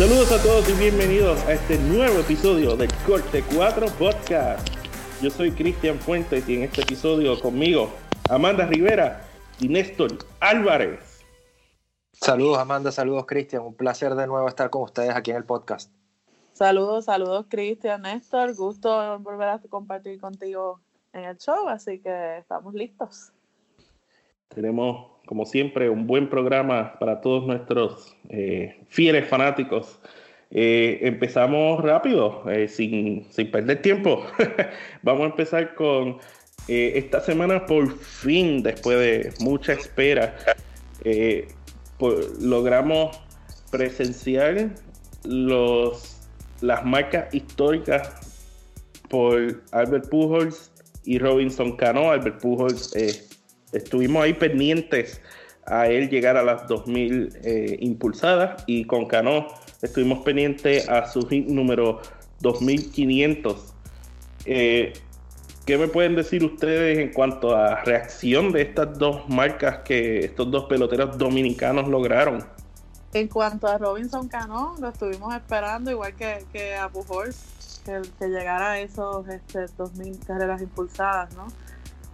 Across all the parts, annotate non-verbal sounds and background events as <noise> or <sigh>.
Saludos a todos y bienvenidos a este nuevo episodio del Corte 4 Podcast. Yo soy Cristian Fuentes y en este episodio conmigo Amanda Rivera y Néstor Álvarez. Saludos Amanda, saludos Cristian, un placer de nuevo estar con ustedes aquí en el podcast. Saludos, saludos Cristian, Néstor, gusto volver a compartir contigo en el show, así que estamos listos. Tenemos, como siempre, un buen programa para todos nuestros eh, fieles fanáticos. Eh, empezamos rápido, eh, sin, sin, perder tiempo. <laughs> Vamos a empezar con esta semana, por fin, después de mucha espera, logramos presenciar los, las marcas históricas por Albert Pujols y Robinson Cano. Albert Pujols estuvimos ahí pendientes a él llegar a las 2000 eh, impulsadas y con Cano estuvimos pendientes a su hit número 2500. Eh, ¿Qué me pueden decir ustedes en cuanto a reacción de estas dos marcas que estos dos peloteros dominicanos lograron? En cuanto a Robinson Cano, lo estuvimos esperando, igual que, que a Pujols, que, llegara a esos este, 2000 carreras impulsadas, ¿no?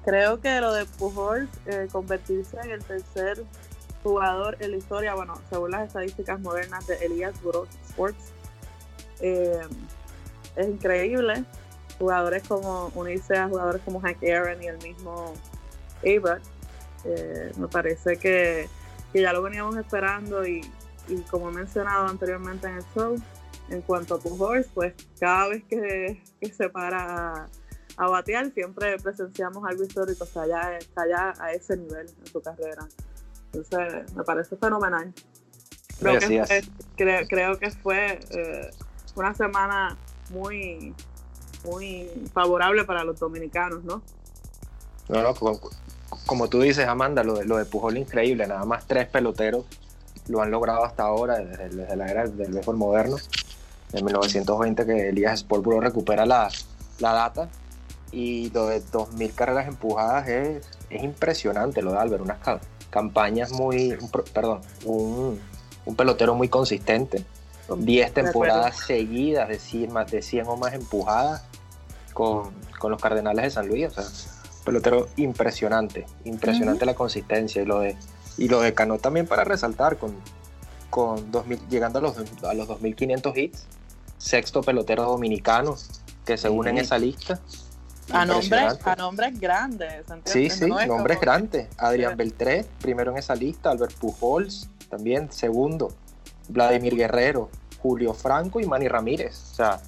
Creo que lo de Pujols eh, convertirse en el tercer jugador en la historia, bueno, según las estadísticas modernas de Elias Sports, eh, es increíble. Jugadores como unirse a jugadores como Hank Aaron y el mismo Abraham, eh, me parece que, ya lo veníamos esperando y, como he mencionado anteriormente en el show, en cuanto a Pujols, pues cada vez que, que se para a batear, siempre presenciamos algo histórico, o sea, ya está ya a ese nivel en su carrera. Entonces, me parece fenomenal. Creo, que fue, creo, que fue eh, una semana muy, muy favorable para los dominicanos, ¿no? No, no, como, tú dices, Amanda, lo de, lo de Pujol increíble, nada más tres peloteros lo han logrado hasta ahora, desde, la era del béisbol moderno, en 1920 que Elías Sportburo recupera la, la data y lo de 2.000 carreras empujadas es, es impresionante, lo de Albert, unas campañas muy, perdón, un, un, pelotero muy consistente. 10 temporadas seguidas de 100, más de 100 o más empujadas con, con, los Cardenales de San Luis. O sea, pelotero impresionante, impresionante la consistencia. Y lo de, y lo de Cano también para resaltar, con, con 2000, llegando a los, a los 2.500 hits, sexto pelotero dominicano que se une en esa lista. A nombres, a nombres grandes. Sí, sí, nombres grandes. Adrián Beltré, primero en esa lista, Albert Pujols, también segundo, Vladimir Guerrero, Julio Franco y Manny Ramírez. O sea,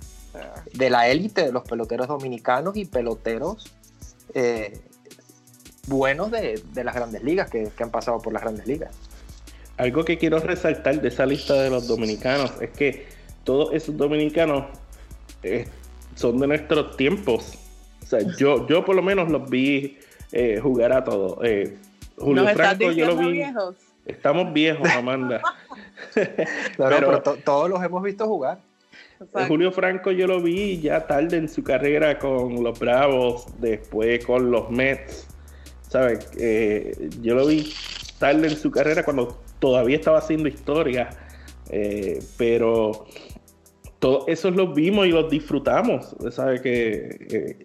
de la élite de los peloteros dominicanos y peloteros eh, buenos de, las grandes ligas que, han pasado por las grandes ligas. Algo que quiero resaltar de esa lista de los dominicanos es que todos esos dominicanos eh, son de nuestros tiempos sea, yo, yo por lo menos los vi eh, jugar a todos. Eh, Julio Franco, yo lo vi. Viejos? Estamos viejos, Amanda. <laughs> pero, todos los hemos visto jugar. Eh, Julio Franco yo lo vi ya tarde en su carrera con los Bravos, después con los Mets. ¿Sabes? yo lo vi tarde en su carrera cuando todavía estaba haciendo historia. pero todos esos los vimos y los disfrutamos. ¿Sabes? Que eh,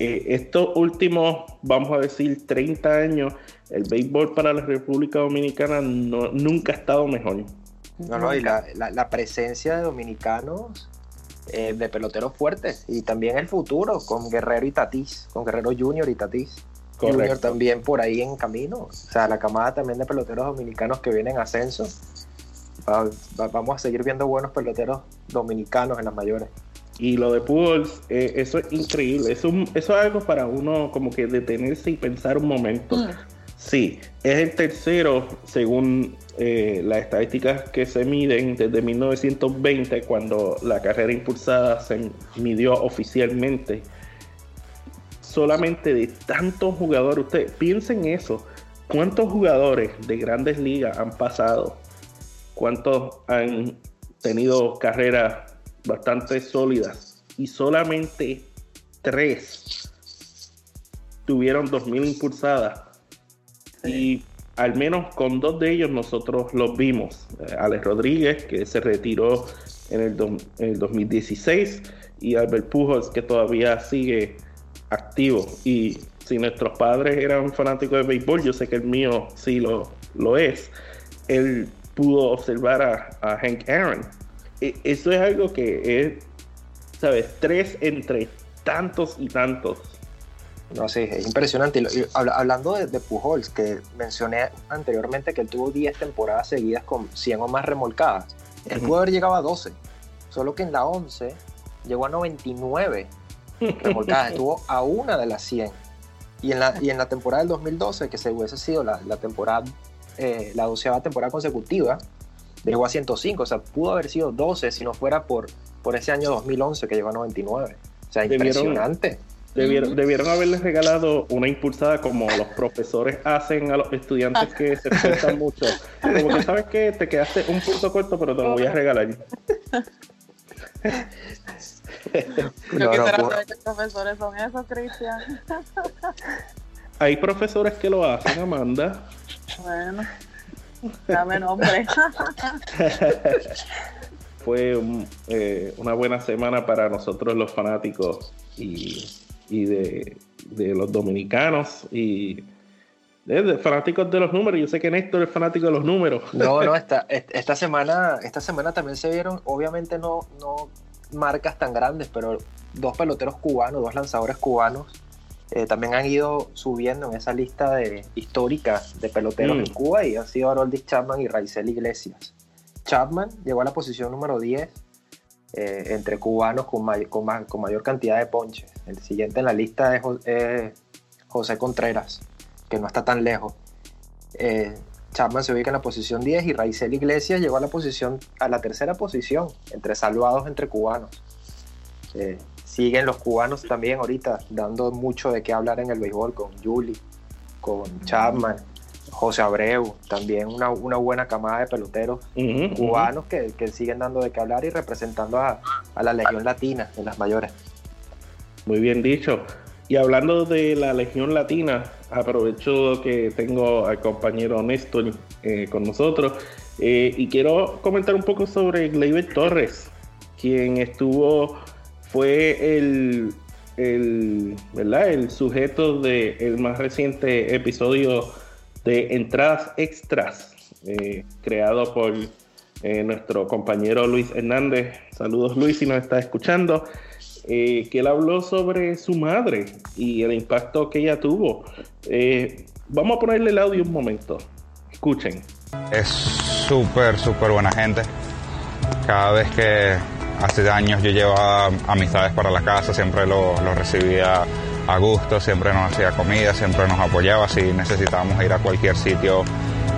estos últimos, vamos a decir, 30 años, el béisbol para la República Dominicana nunca ha estado mejor. No, no, y la, presencia de dominicanos, eh, de peloteros fuertes, y también el futuro, con Guerrero y Tatís, con Guerrero Junior y Tatís. Junior también por ahí en camino. O sea, la camada también de peloteros dominicanos que vienen en ascenso. vamos a seguir viendo buenos peloteros dominicanos en las mayores. Y lo de Pujols, eh, eso es increíble. Eso, eso, es algo para uno como que detenerse y pensar un momento. Mm. Sí, es el tercero según eh, las estadísticas que se miden desde 1920, cuando la carrera impulsada se midió oficialmente. Solamente de tantos jugadores, ustedes piensen eso, ¿cuántos jugadores de grandes ligas han pasado? ¿Cuántos han tenido carreras bastante sólidas? Y solamente tres tuvieron 2000 impulsadas. Y al menos con dos de ellos nosotros los vimos. Eh, Alex Rodríguez, que se retiró en el, 2016, y Albert Pujols, que todavía sigue activo. Y si nuestros padres eran fanáticos de béisbol, yo sé que el mío sí lo, lo es, él pudo observar a, Hank Aaron. E, eso es algo que es, ¿sabes? Tres entre tantos y tantos no sé, es impresionante. hablando de, Pujols, que mencioné anteriormente que él tuvo 10 temporadas seguidas con 100 o más remolcadas. Él pudo haber llegado a 12, solo que en la 11 llegó a 99 <laughs> remolcadas, estuvo a una de las 100. Y en la, y en la temporada del 2012, que se hubiese sido la, la temporada, eh, la doceava temporada consecutiva, llegó a 105, o sea, pudo haber sido 12 si no fuera por, por ese año 2011 que llegó a 99. O sea, impresionante. Debieron, debieron haberles regalado una impulsada como los profesores hacen a los estudiantes que se esfuerzan mucho. Como que sabes que te quedaste un punto corto, pero te lo voy a regalar. no, no, ¿Qué profesores son esos, Cristian? Hay profesores que lo hacen, Amanda. Bueno, dame nombre. <laughs> Fue eh, una buena semana para nosotros los fanáticos y y de, los dominicanos y de, fanáticos de los números. Yo sé que Néstor es fanático de los números. No, no, <laughs> esta, esta, semana, esta semana también se vieron, obviamente no, no marcas tan grandes, pero dos peloteros cubanos, dos lanzadores cubanos, eh, también han ido subiendo en esa lista de, histórica de peloteros mm. en Cuba y han sido Haroldis Chapman y Raizel Iglesias. Chapman llegó a la posición número 10 eh, entre cubanos con, con, con, mayor cantidad de ponches. El siguiente en la lista es, José Contreras, que no está tan lejos. Eh, Chapman se ubica en la posición 10 y Raizel Iglesias llegó a la posición a la tercera posición entre salvados entre cubanos. Eh, siguen los cubanos también ahorita dando mucho de qué hablar en el béisbol con Juli, con Chapman, José Abreu, también una, buena camada de peloteros cubanos que, siguen dando de qué hablar y representando a, la Legión Latina en las mayores. Muy bien dicho. Y hablando de la Legión Latina, aprovecho que tengo al compañero Néstor eh, con nosotros eh, y quiero comentar un poco sobre Gleyber Torres, quien estuvo, fue el, el, ¿verdad? el sujeto del más reciente episodio de entradas extras eh, creado por eh, nuestro compañero Luis Hernández. Saludos Luis si nos está escuchando. Eh, que él habló sobre su madre y el impacto que ella tuvo. vamos a ponerle el audio un momento. Escuchen. Es súper, súper buena gente. Cada vez que hace años yo llevaba amistades para la casa, siempre lo, lo recibía a gusto, siempre nos hacía comida, siempre nos apoyaba, si necesitábamos ir a cualquier sitio,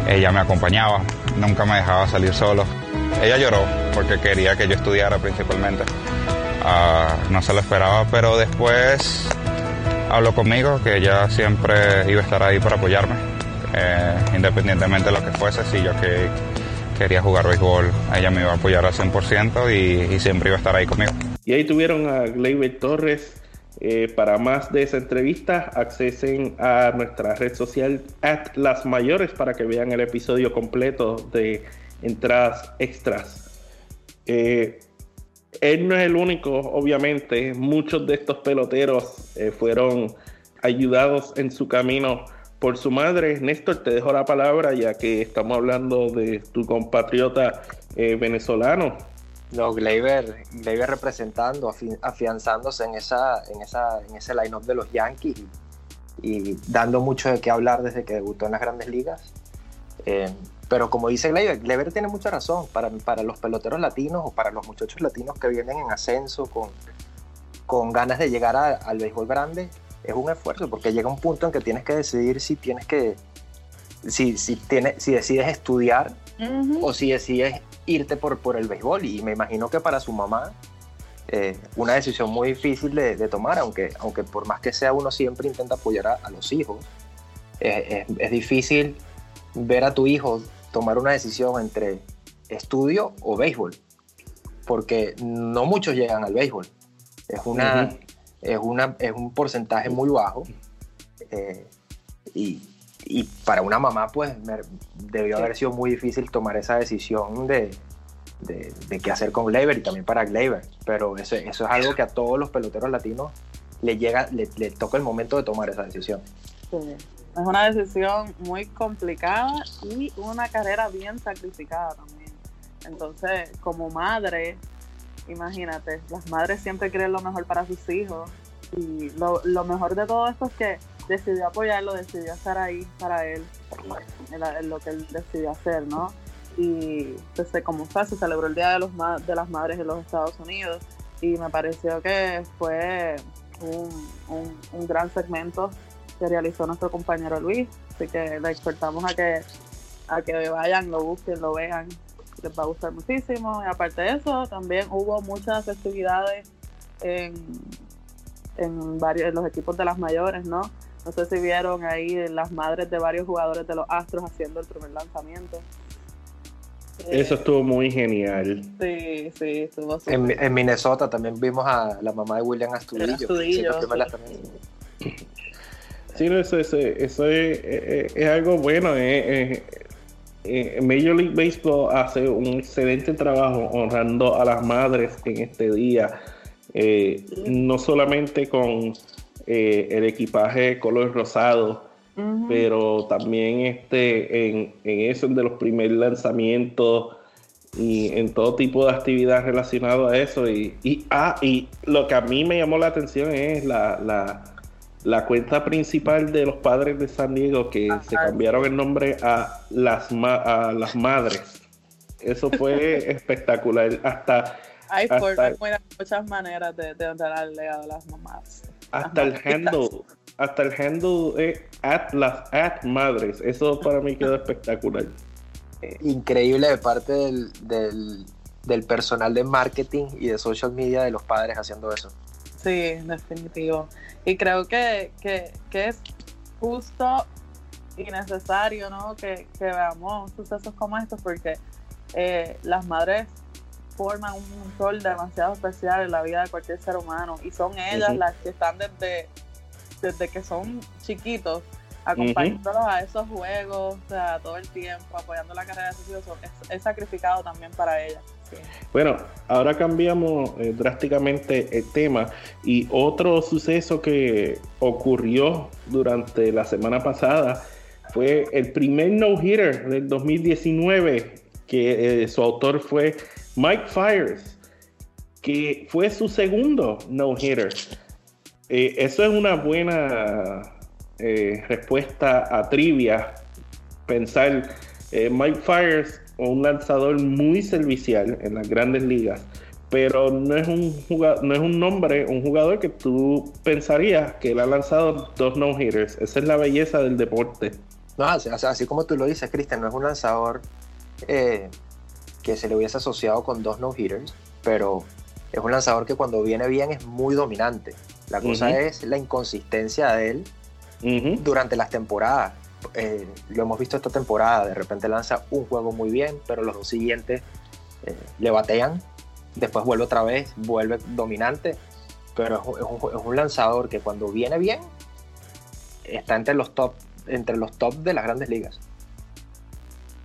ella me acompañaba, nunca me dejaba salir solo. Ella lloró porque quería que yo estudiara principalmente, ah, no se lo esperaba, pero después habló conmigo que ella siempre iba a estar ahí para apoyarme, eh, independientemente de lo que fuese, si yo que quería jugar béisbol, ella me iba a apoyar al 100% y, y siempre iba a estar ahí conmigo. Y ahí tuvieron a Gleyber Torres, eh, para más de esa entrevista, accesen a nuestra red social at las mayores para que vean el episodio completo de entradas extras. Eh, él no es el único, obviamente. Muchos de estos peloteros eh, fueron ayudados en su camino por su madre. Néstor, te dejo la palabra ya que estamos hablando de tu compatriota venezolano. No, Gleyber, representando, afianzándose en esa, en esa, en ese line-up de los Yankees y dando mucho de qué hablar desde que debutó en las grandes ligas. Eh, pero como dice Gleyber, Gleyber tiene mucha razón. Para, para los peloteros latinos o para los muchachos latinos que vienen en ascenso con, con ganas de llegar al béisbol grande, es un esfuerzo porque llega un punto en que tienes que decidir si tienes que, si, si, tienes, si decides estudiar o si decides irte por, por el béisbol. Y me imagino que para su mamá, eh, una decisión muy difícil de, de, tomar, aunque, aunque por más que sea uno siempre intenta apoyar a, a los hijos, es, es, difícil ver a tu hijo tomar una decisión entre estudio o béisbol, porque no muchos llegan al béisbol. Es, una, uh -huh. Es, una, es un porcentaje muy bajo eh, y, y, para una mamá pues debió haber sido muy difícil tomar esa decisión de, de, de qué hacer con Gleyber y también para Gleyber, pero eso, eso es algo que a todos los peloteros latinos le llega, le, le toca el momento de tomar esa decisión. Sí. Es una decisión muy complicada y una carrera bien sacrificada también. Entonces, como madre, imagínate, las madres siempre quieren lo mejor para sus hijos y lo, lo mejor de todo esto es que decidió apoyarlo, decidió estar ahí para él, en, lo que él decidió hacer, ¿no? Y desde como fue, se celebró el Día de, los de las Madres en los Estados Unidos y me pareció que fue un, un, un gran segmento que realizó nuestro compañero Luis. Así que le exhortamos a que, a que vayan, lo busquen, lo vean. Les va a gustar muchísimo. Y aparte de eso, también hubo muchas festividades en, en, varios, en los equipos de las mayores, ¿no? No sé si vieron ahí las madres de varios jugadores de los Astros haciendo el primer lanzamiento. Eso estuvo muy genial. Sí, sí, estuvo en, en, Minnesota también vimos a la mamá de William Astudillo. Astudillo sí. Sí, no, eso, eso, eso es, es, es, algo bueno. Es, Major League Baseball hace un excelente trabajo honrando a las madres en este día. Eh, no solamente con eh, el equipaje color rosado, uh -huh. pero también este, en, en eso de los primeros lanzamientos y en todo tipo de actividad relacionado a eso. Y, y, ah, y lo que a mí me llamó la atención es la, la la cuenta principal de los padres de San Diego que Ajá. se cambiaron el nombre a las, ma a las madres. Eso fue <laughs> espectacular. Hasta. Hay hasta, muchas maneras de, de legado de las mamás. Hasta las el handle. Hasta el handle es at las at madres. Eso para mí quedó espectacular. Increíble de parte del, del, del personal de marketing y de social media de los padres haciendo eso. Sí, definitivo. Y creo que, que, que es justo y necesario ¿no? que, que veamos sucesos como estos porque eh, las madres forman un rol demasiado especial en la vida de cualquier ser humano y son ellas uh -huh. las que están desde, desde que son chiquitos acompañándolos uh -huh. a esos juegos, o sea, todo el tiempo, apoyando la carrera de sus hijos, es, es sacrificado también para ellas. Sí. Bueno, ahora cambiamos eh, drásticamente el tema y otro suceso que ocurrió durante la semana pasada fue el primer no-hitter del 2019, que eh, su autor fue Mike Fires, que fue su segundo no-hitter. Eh, eso es una buena eh, respuesta a trivia, pensar eh, Mike Fires, un lanzador muy servicial en las grandes ligas, pero no es un jugador, no es un nombre, un jugador que tú pensarías que él ha lanzado dos no hitters. Esa es la belleza del deporte. No, así, así como tú lo dices, Cristian, no es un lanzador eh, que se le hubiese asociado con dos no hitters, pero es un lanzador que cuando viene bien es muy dominante. La cosa uh -huh. es la inconsistencia de él uh -huh. durante las temporadas. Eh, lo hemos visto esta temporada, de repente lanza un juego muy bien, pero los dos siguientes eh, le batean, después vuelve otra vez, vuelve dominante, pero es un, es un, lanzador que cuando viene bien está entre los top, entre los top de las grandes ligas.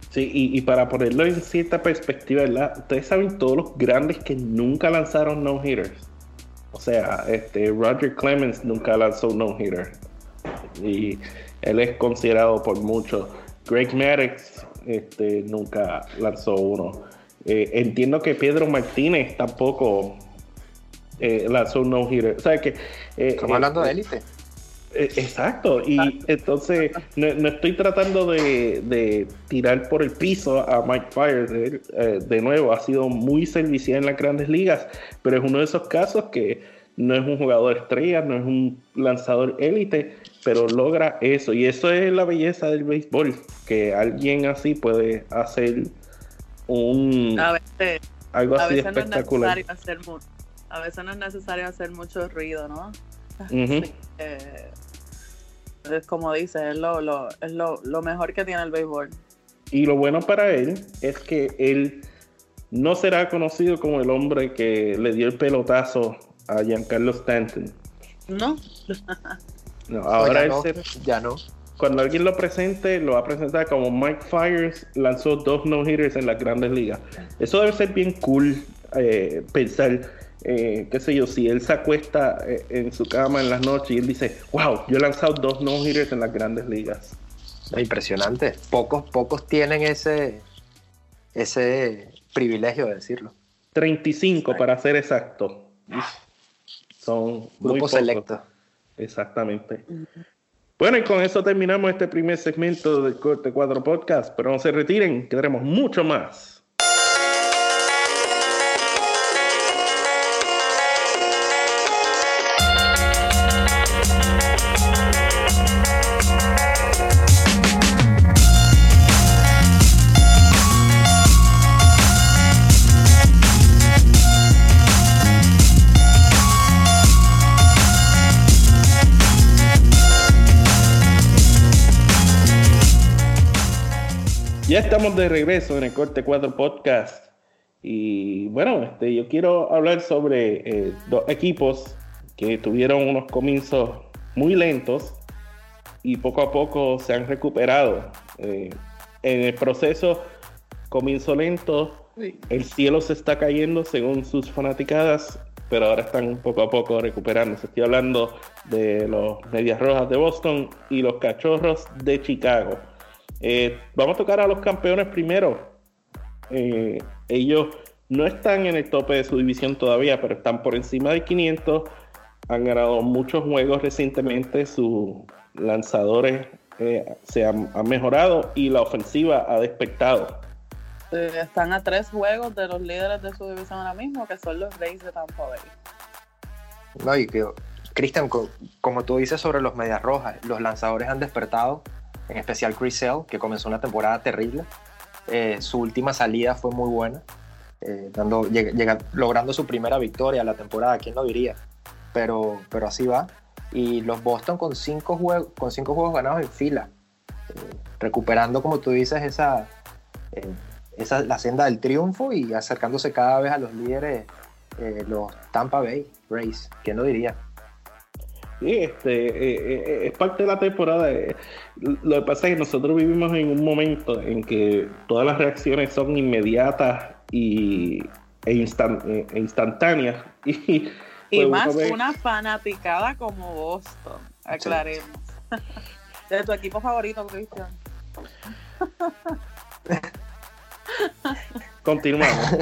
Sí, y, y, para ponerlo en cierta perspectiva, ¿verdad? Ustedes saben todos los grandes que nunca lanzaron no-hitters. O sea, este, Roger Clemens nunca lanzó no-hitter. Y él es considerado por muchos. Greg Maddux este, nunca lanzó uno. Eh, entiendo que Pedro Martínez tampoco eh, lanzó un no-hitter. O sea que. Eh, Estamos hablando de élite. Eh, exacto, y entonces no, estoy tratando de, tirar por el piso a Mike Fire, eh, de nuevo, ha sido muy servicial en las grandes ligas, pero es uno de esos casos que no es un jugador estrella, no es un lanzador élite, pero logra eso, y eso es la belleza del béisbol, que alguien así puede hacer un... algo así espectacular. a veces no es necesario hacer mucho ruido, ¿no? es como dice, es, lo, lo, es lo, lo mejor que tiene el béisbol. Y lo bueno para él es que él no será conocido como el hombre que le dio el pelotazo a Giancarlo Stanton. No. <laughs> no ahora ya, no, ya no. Cuando alguien lo presente, lo va a presentar como Mike Fires lanzó dos no-hitters en las grandes ligas. Eso debe ser bien cool eh, pensar eh, qué sé yo, si él se acuesta eh, en su cama en las noches y él dice, wow, yo he lanzado dos no-hitters en las grandes ligas. Impresionante. Pocos, pocos tienen ese, ese privilegio de decirlo. 35 para ser exacto. Son grupos selectos. Exactamente. Bueno, y con eso terminamos este primer segmento del Corte 4 Podcast, pero no se retiren, quedaremos mucho más. Ya estamos de regreso en el Corte 4 Podcast. Y bueno, este, yo quiero hablar sobre eh, dos equipos que tuvieron unos comienzos muy lentos y poco a poco se han recuperado. Eh, en el proceso, comienzo lento, el cielo se está cayendo según sus fanaticadas, pero ahora están poco a poco recuperándose. Estoy hablando de los Medias Rojas de Boston y los Cachorros de Chicago. Eh, vamos a tocar a los campeones primero. Eh, ellos no están en el tope de su división todavía, pero están por encima de 500. Han ganado muchos juegos recientemente. Sus lanzadores eh, se han, mejorado y la ofensiva ha despertado. están a tres juegos de los líderes de su división ahora mismo, que son los Rays de Tampa Bay. No, y que, Cristian, como tú dices sobre los Medias Rojas, los lanzadores han despertado en especial Chris Sale, que comenzó una temporada terrible. Eh, su última salida fue muy buena, eh, dando, logrando su primera victoria la temporada, ¿quién lo diría? Pero, pero así va. Y los Boston con cinco, juegos, con cinco juegos ganados en fila, eh, recuperando, como tú dices, esa, esa, la senda del triunfo y acercándose cada vez a los líderes, los Tampa Bay Rays, ¿quién lo diría? Sí, este, eh, eh, es parte de la temporada. Eh, lo que pasa es que nosotros vivimos en un momento en que todas las reacciones son inmediatas y, e, e instantáneas. <laughs> Y, pues, más una fanaticada como Boston, aclaremos. <laughs> De tu equipo favorito, Cristian. <laughs> Continuamos. <laughs>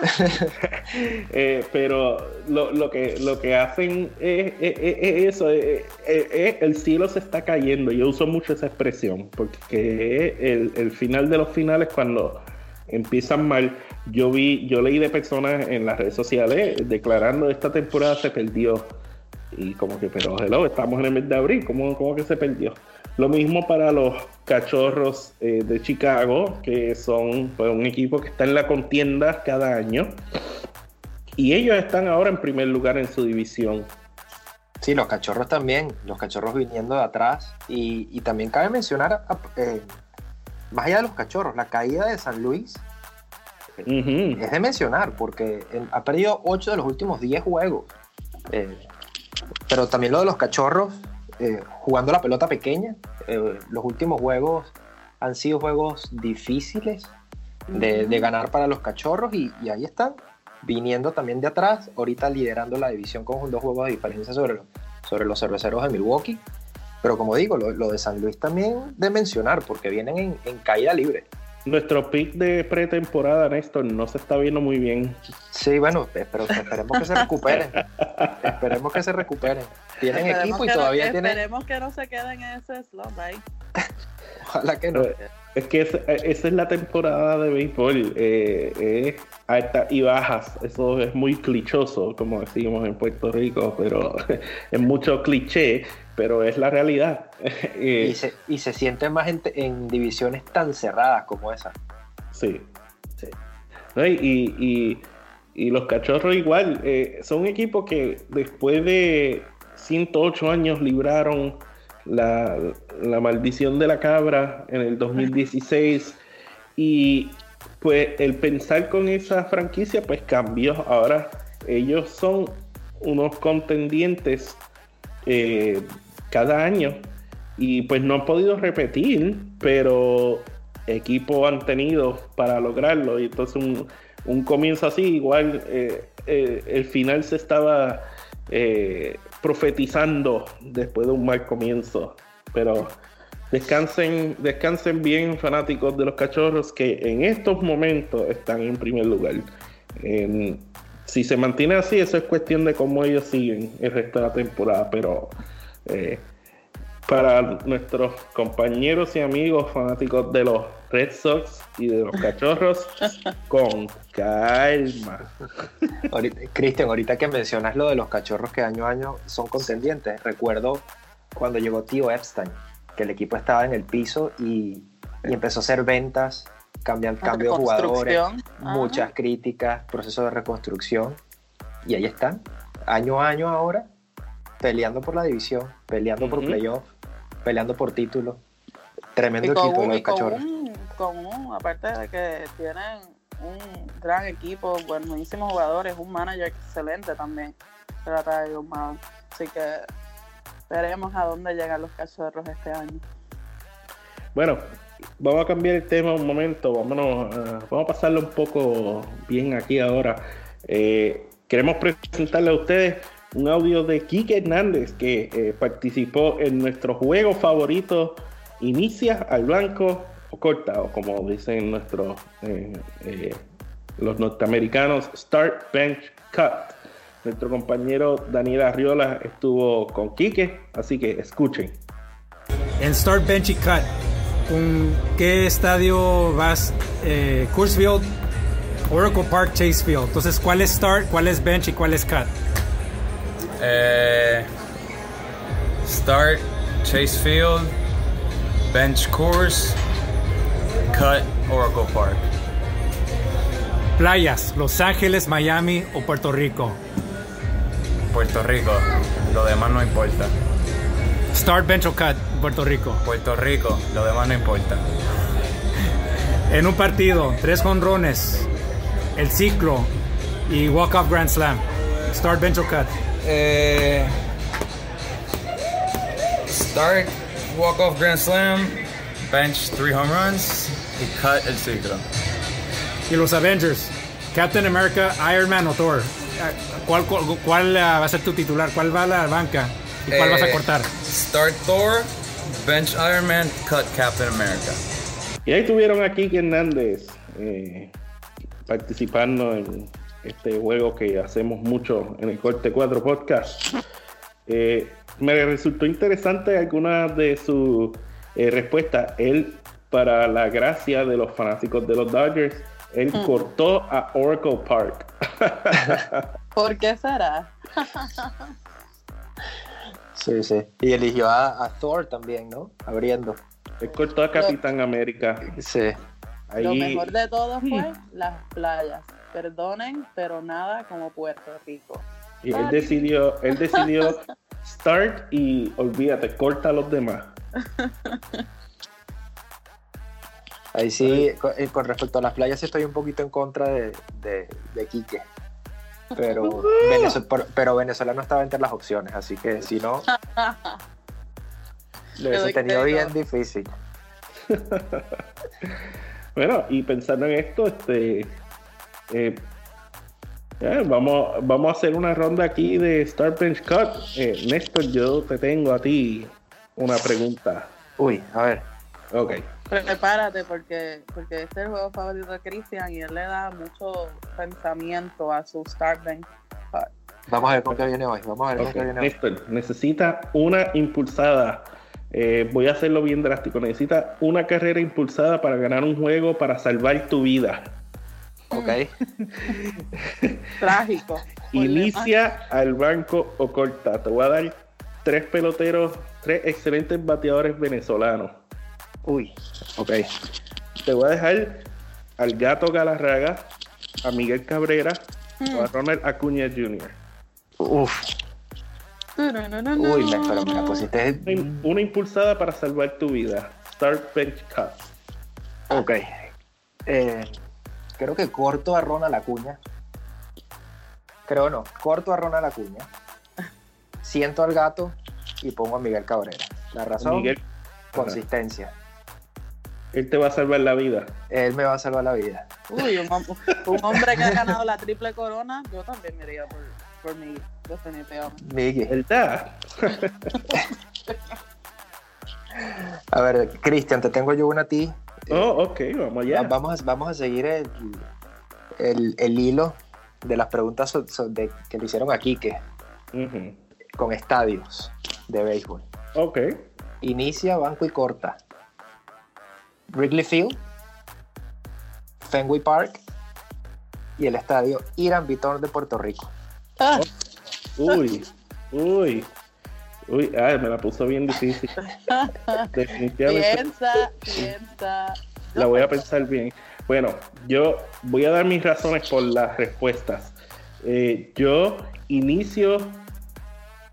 <laughs> Eh, pero lo, que, lo que hacen es, eso, el cielo se está cayendo. Yo uso mucho esa expresión, porque el, el final de los finales cuando empiezan mal. Yo vi, yo leí de personas en las redes sociales declarando esta temporada se perdió. Y como que, pero hello, estamos en el mes de abril, ¿cómo, cómo que se perdió? Lo mismo para los cachorros eh, de Chicago, que son pues, un equipo que está en la contienda cada año. Y ellos están ahora en primer lugar en su división. Sí, los cachorros también, los cachorros viniendo de atrás. Y, también cabe mencionar, eh, más allá de los cachorros, la caída de San Luis es de mencionar, porque ha perdido 8 de los últimos 10 juegos. Eh, pero también lo de los cachorros, jugando la pelota pequeña, eh, los últimos juegos han sido juegos difíciles de, ganar para los cachorros y, ahí están, viniendo también de atrás, ahorita liderando la división con dos juegos de diferencia sobre, sobre los cerveceros de Milwaukee. Pero como digo, lo, de San Luis también de mencionar, porque vienen en, caída libre. Nuestro pick de pretemporada, Néstor, no se está viendo muy bien. Sí, bueno, pero esperemos que se recuperen. esperemos que se recuperen. tienen Esperemos equipo y que todavía tienen. Esperemos que no se queden en ese slump ahí. Ojalá que no. Eh, Es que esa, esa es la temporada de béisbol, eh, eh, altas y bajas. Eso es muy clichoso, como decimos en Puerto Rico, pero <laughs> es mucho cliché, pero es la realidad. <laughs> Eh, Y se, y se siente más en, en divisiones tan cerradas como esa. Sí, sí. No, y, y- y- y los cachorros igual, eh, son un equipo que después de 108 años libraron la, la maldición de la cabra en el 2016 y pues el pensar con esa franquicia pues cambió. Ahora ellos son unos contendientes eh, cada año. Y pues no han podido repetir, pero equipo han tenido para lograrlo. Y entonces un, un comienzo así igual eh, eh, el final se estaba profetizando después de un mal comienzo pero descansen descansen bien fanáticos de los cachorros que en estos momentos están en primer lugar En- si se mantiene así eso es cuestión de cómo ellos siguen el resto de la temporada pero eh, para nuestros compañeros y amigos fanáticos de los Red Sox y de los cachorros, <laughs> con calma. Cristian, ahorita que mencionas lo de los cachorros que año a año son contendientes, recuerdo cuando llegó Tío Epstein, que el equipo estaba en el piso y, y empezó a hacer ventas, cambian, cambio de jugadores. Ajá. muchas críticas, proceso de reconstrucción, y ahí están, año a año ahora, peleando por la división, peleando por playoff, peleando por título. Tremendo equipo los cachorros. con un, aparte de que tienen un gran equipo, buenísimos jugadores, un manager excelente también, trata de. Así que veremos a dónde llegan los cachorros este año. Bueno, vamos a cambiar el tema un momento. Vámonos, a- vamos a pasarlo un poco bien aquí ahora. Eh, queremos presentarle a ustedes un audio de Quique Hernández que eh, participó en nuestro juego favorito. Inicia al blanco o corta, o como dicen nuestros eh, eh, los norteamericanos, Start Bench Cut. Nuestro compañero Daniel Arriola estuvo con Quique, así que escuchen. En Start Bench y Cut, ¿con qué estadio vas? Eh, Coors Field, Oracle Park, Chase Field. Entonces, ¿cuál es Start, cuál es Bench y cuál es Cut? Eh, start Chase Field, bench course, cut Oracle Park. Playas, Los Ángeles, Miami o Puerto Rico. Puerto Rico, lo demás no importa. Start Bench o Cut, Puerto Rico. Puerto Rico, lo demás no importa. <laughs> En un partido, tres jonrones, el ciclo y walk-off Grand Slam. Start Bench o Cut. Eh, start walk off Grand Slam, bench three home runs, y cut el ciclo. Y los Avengers, Captain America, Iron Man o Thor. ¿Cuál, cuál, cuál, ah, va a ser tu titular? ¿Cuál va a la banca? ¿Y cuál vas a Eh, cortar? Start Thor, bench Iron Man, cut Captain America. Y ahí tuvieron a Kike Hernández eh, participando en este juego que hacemos mucho en el Corte 4 Podcast. Eh, me resultó interesante algunas de sus eh, respuestas. Él, para la gracia de los fanáticos de los Dodgers, él cortó a Oracle Park. <laughs> ¿Por qué será? <laughs> Sí, sí. Y eligió a, a Thor también, ¿no? Abriendo. él cortó a Capitán América. Sí. Ahí, Lo mejor de todo fue las playas. Perdonen, pero nada como Puerto Rico. y él decidió, él decidió <laughs> start y olvídate, corta a los demás. Ahí sí, con, eh, con respecto a las playas, sí estoy un poquito en contra de, de, de Quique. Pero, <laughs> Venezue- por- pero Venezuela no estaba entre las opciones, así que si no, <laughs> lo hubiese tenido bien difícil. <laughs> Bueno, y pensando en esto, este eh, eh, vamos, vamos a hacer una ronda aquí de Star Bench Cut. Eh, Néstor, yo te tengo a ti una pregunta. Uy, a ver. Ok. Prepárate porque, porque este es el juego favorito de Cristian y él le da mucho pensamiento a su start cut. Vamos a ver con qué viene hoy. Vamos a ver con Ok, qué viene hoy. Néstor, necesita una impulsada. Eh, voy a hacerlo bien drástico. Necesita una carrera impulsada para ganar un juego para salvar tu vida. Ok. <laughs> Trágico. Inicia al banco o corta. Te voy a dar tres peloteros, tres excelentes bateadores venezolanos. Uy. Ok. Te voy a dejar al gato Galarraga, a Miguel Cabrera o a Ronald Acuña Jr. Uf. Uy, me, pero me la pusiste. Una impulsada para salvar tu vida. Start Bench Cut. Ok. Eh, creo que corto a Ronald Acuña. Creo no. Corto a Ronald Acuña. Siento al gato y pongo a Miguel Cabrera. La razón, Miguel, consistencia. Él te va a salvar la vida. Él me va a salvar la vida. Uy, un, hom- un hombre que ha ganado la triple corona, yo también me iría por, por mí, definitivamente. Miguel. ¿Verdad? A ver, Cristian, te tengo yo una a ti. Oh, ok, vamos allá. Va- Vamos, a, vamos a seguir el, el, el hilo de las preguntas so- so- de- que le hicieron a Quique con estadios de béisbol. Ok. Inicia, banco y corta. Wrigley Field, Fenway Park y el estadio Irán Vitor de Puerto Rico. Ah, Uy, uy. Uy, ay, me la puso bien difícil. <laughs> Definitivamente piensa, piensa. la voy a pensar bien. Bueno, yo voy a dar mis razones por las respuestas. Eh, yo inicio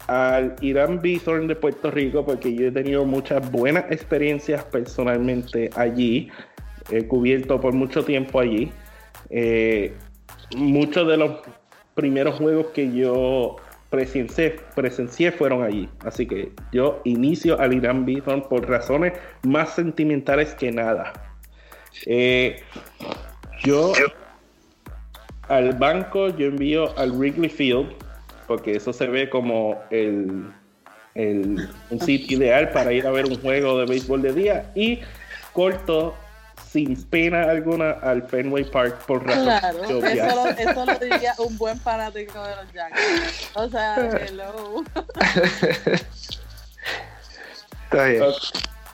al Irán Bithorn de Puerto Rico porque yo he tenido muchas buenas experiencias personalmente allí. He cubierto por mucho tiempo allí. Eh, muchos de los primeros juegos que yo presencié, presencié fueron allí. Así que yo inicio al Irán Bithorn por razones más sentimentales que nada. Eh, yo al banco yo envío al Wrigley Field porque eso se ve como el, el- un sitio ideal para ir a ver un juego de béisbol de día y corto sin pena alguna al Fenway Park por razones Claro, obvias. eso lo, eso lo diría un buen fanático de los Yankees. O sea, hello. Está bien.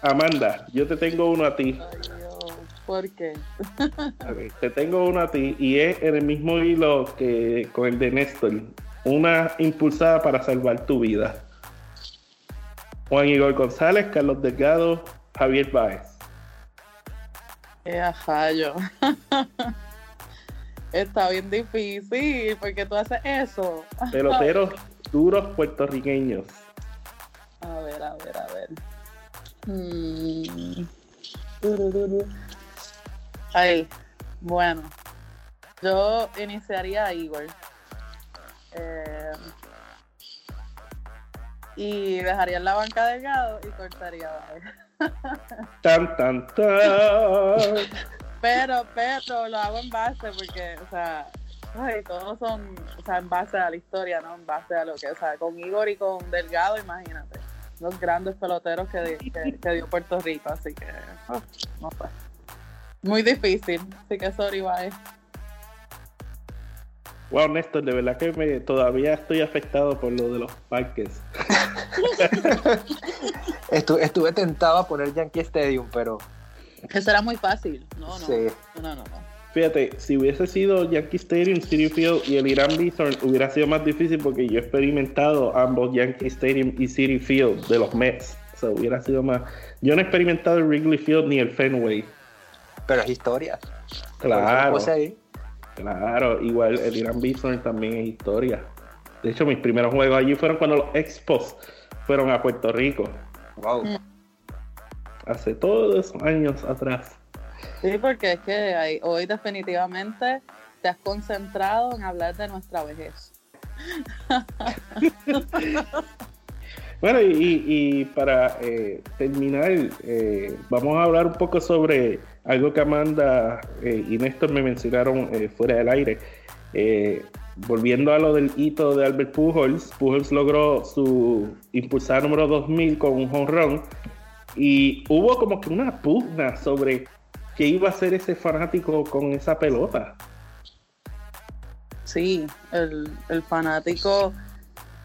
Amanda, yo te tengo uno a ti. Ay, Dios, ¿Por qué? Ok, Te tengo uno a ti y es en el mismo hilo que con el de Néstor. Una impulsada para salvar tu vida. Juan Igor González, Carlos Delgado, Javier Báez. Eh, fallo. <laughs> Está bien difícil porque tú haces eso. Peloteros <laughs> duros puertorriqueños. A ver, a ver, a ver. Mm. Ay, bueno. Yo iniciaría a Igor. Eh, y dejaría en la banca delgado y cortaría. <laughs> Tan, tan, tan. Pero, pero lo hago en base porque, o sea, ay, todos son, o sea, en base a la historia, ¿no? En base a lo que, o sea, con Igor y con Delgado, imagínate. Los grandes peloteros que, que dio Puerto Rico, así que, oh, no sé. Muy difícil, así que sorry, bye. Wow, Néstor, de verdad que me, todavía estoy afectado por lo de los parques. <laughs> Estu- estuve tentado a poner Yankee Stadium, pero Eso era muy fácil. No, no, sí. no, no, no. Fíjate, si hubiese sido Yankee Stadium, City Field y el Irán Bithorn, hubiera sido más difícil porque yo he experimentado ambos Yankee Stadium y City Field de los Mets. O sea, hubiera sido más. Yo no he experimentado el Wrigley Field ni el Fenway. Pero es historia. Claro, ahí. Claro. Igual el Irán Bithorn también es historia. De hecho, mis primeros juegos allí fueron cuando los Expos fueron a Puerto Rico. Wow. Hace todos esos años atrás. Sí, porque es que hay- hoy definitivamente te has concentrado en hablar de nuestra vejez. <laughs> Bueno, y para eh, terminar, eh, vamos a hablar un poco sobre algo que Amanda eh, y Néstor me mencionaron eh, fuera del aire. Eh, volviendo a lo del hito de Albert Pujols, Pujols logró su impulsada número 2000 con un run y hubo como que una pugna sobre qué iba a hacer ese fanático con esa pelota. Sí, el, el fanático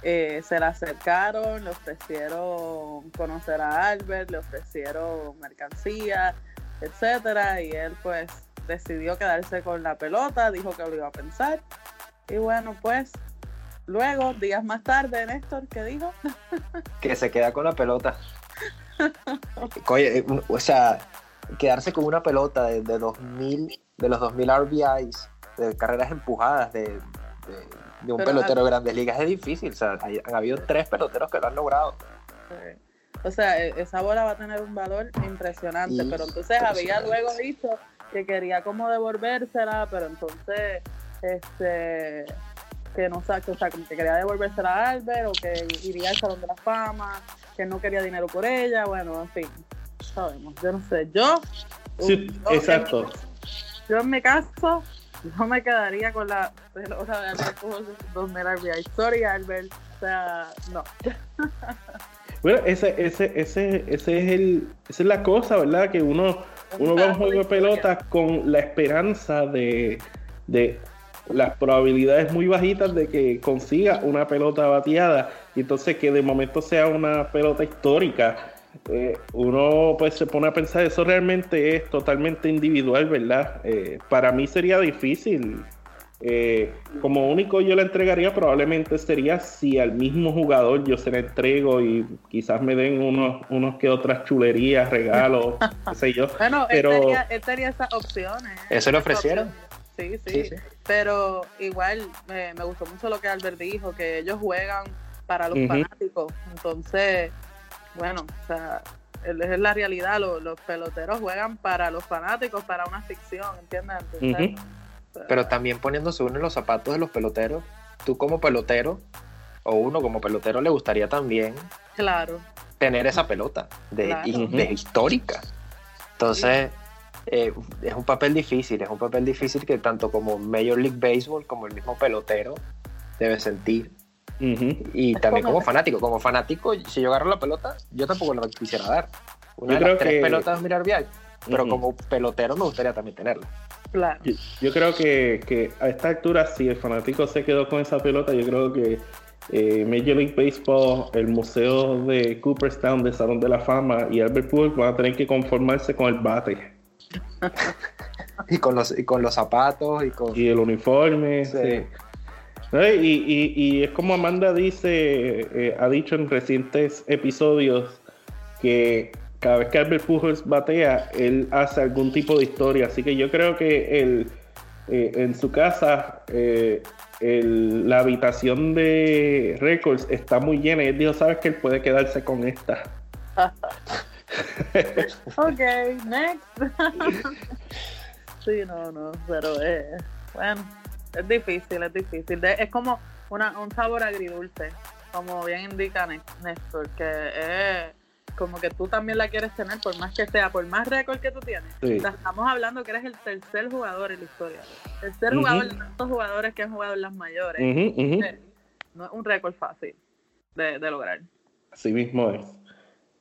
se le acercaron, le ofrecieron conocer a Albert, le ofrecieron mercancía, etcétera, y él pues decidió quedarse con la pelota, dijo que lo iba a pensar. Y bueno, pues luego, días más tarde, Néstor, ¿qué dijo? <laughs> que se queda con la pelota. Oye, o sea, quedarse con una pelota de, de 2000, de los 2000 RBIs, de carreras empujadas, de, de, un pelotero de grandes ligas es difícil. O sea, han habido tres peloteros que lo han logrado. O sea, e, esa bola va a tener un valor impresionante, pero entonces había luego dicho que quería como devolvérsela, pero entonces este que no sé, o sea, que quería devolvérsela a Albert o que iría al Salón de la Fama, que no quería dinero por ella, bueno, en fin, sabemos, yo no sé, yo, sí, exacto. yo en mi caso, yo me quedaría con la pelota de Albert Pujols 2000 RBI, sorry Albert, o sea, no. <laughs> Bueno, ese, ese, ese, ese es el, esa es la cosa, ¿verdad? Que uno, uno va a un juego de pelota con la esperanza de, de las probabilidades muy bajitas de que consiga una pelota bateada y entonces que de momento sea una pelota histórica. Eh, uno pues se pone a pensar, eso realmente es totalmente individual, ¿verdad? Eh, para mí sería difícil. Eh, como único yo le entregaría probablemente sería si al mismo jugador yo se le entrego y quizás me den unos, unos que otras chulerías, regalos, <laughs> qué sé yo. Bueno, pero... él, tenía, él tenía esas opciones. ¿Eso le ofrecieron? Sí, sí, Pero igual me gustó mucho lo que Albert dijo, que ellos juegan para los fanáticos. Entonces, bueno, o sea, es la realidad. Los, peloteros juegan para los fanáticos, para una ficción, ¿entiendes? Pero también poniéndose uno en los zapatos de los peloteros, tú como pelotero, o uno como pelotero, le gustaría también claro. tener esa pelota de, de histórica. Entonces, eh, es un papel difícil, es un papel difícil que tanto como Major League Baseball como el mismo pelotero debe sentir. Y también como fanático, como fanático, si yo agarro la pelota, yo tampoco la quisiera dar. Una de las tres pelotas mirar bien, pero como pelotero me gustaría también tenerla. Claro. Yo, creo que, a esta altura, si el fanático se quedó con esa pelota, yo creo que eh, Major League Baseball, el Museo de Cooperstown de Salón de la Fama y Albert Pujols van a tener que conformarse con el bate. <laughs> y, con los, y con los zapatos y con... Y el uniforme, sí. Y, es como Amanda dice, eh, ha dicho en recientes episodios que cada vez que Albert Pujols batea, él hace algún tipo de historia. Así que yo creo que él, eh, en su casa, eh, la habitación de récords está muy llena. Y él dijo, ¿sabes que él puede quedarse con esta? <laughs> ok, next. <laughs> sí, no, no, pero eh, bueno, es difícil, es difícil. es como una, un sabor agridulce, como bien indica Néstor, que es como que tú también la quieres tener, por más que sea, por más récord que tú tienes. estamos hablando que eres el tercer jugador en la historia. El tercer jugador de tantos jugadores que han jugado en las mayores. no es un récord fácil de, de lograr. Así mismo es.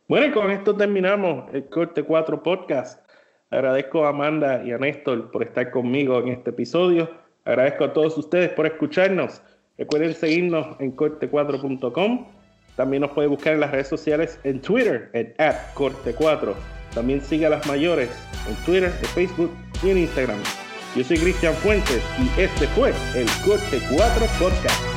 Bueno, y con esto terminamos el Corte 4 Podcast. Agradezco a Amanda y a Néstor por estar conmigo en este episodio. Agradezco a todos ustedes por escucharnos. Recuerden seguirnos en corte4.com. También nos pueden buscar en las redes sociales en Twitter, en corte4. También siga a las mayores en Twitter, en Facebook y en Instagram. Yo soy Cristian Fuentes y este fue el Corte 4 Podcast.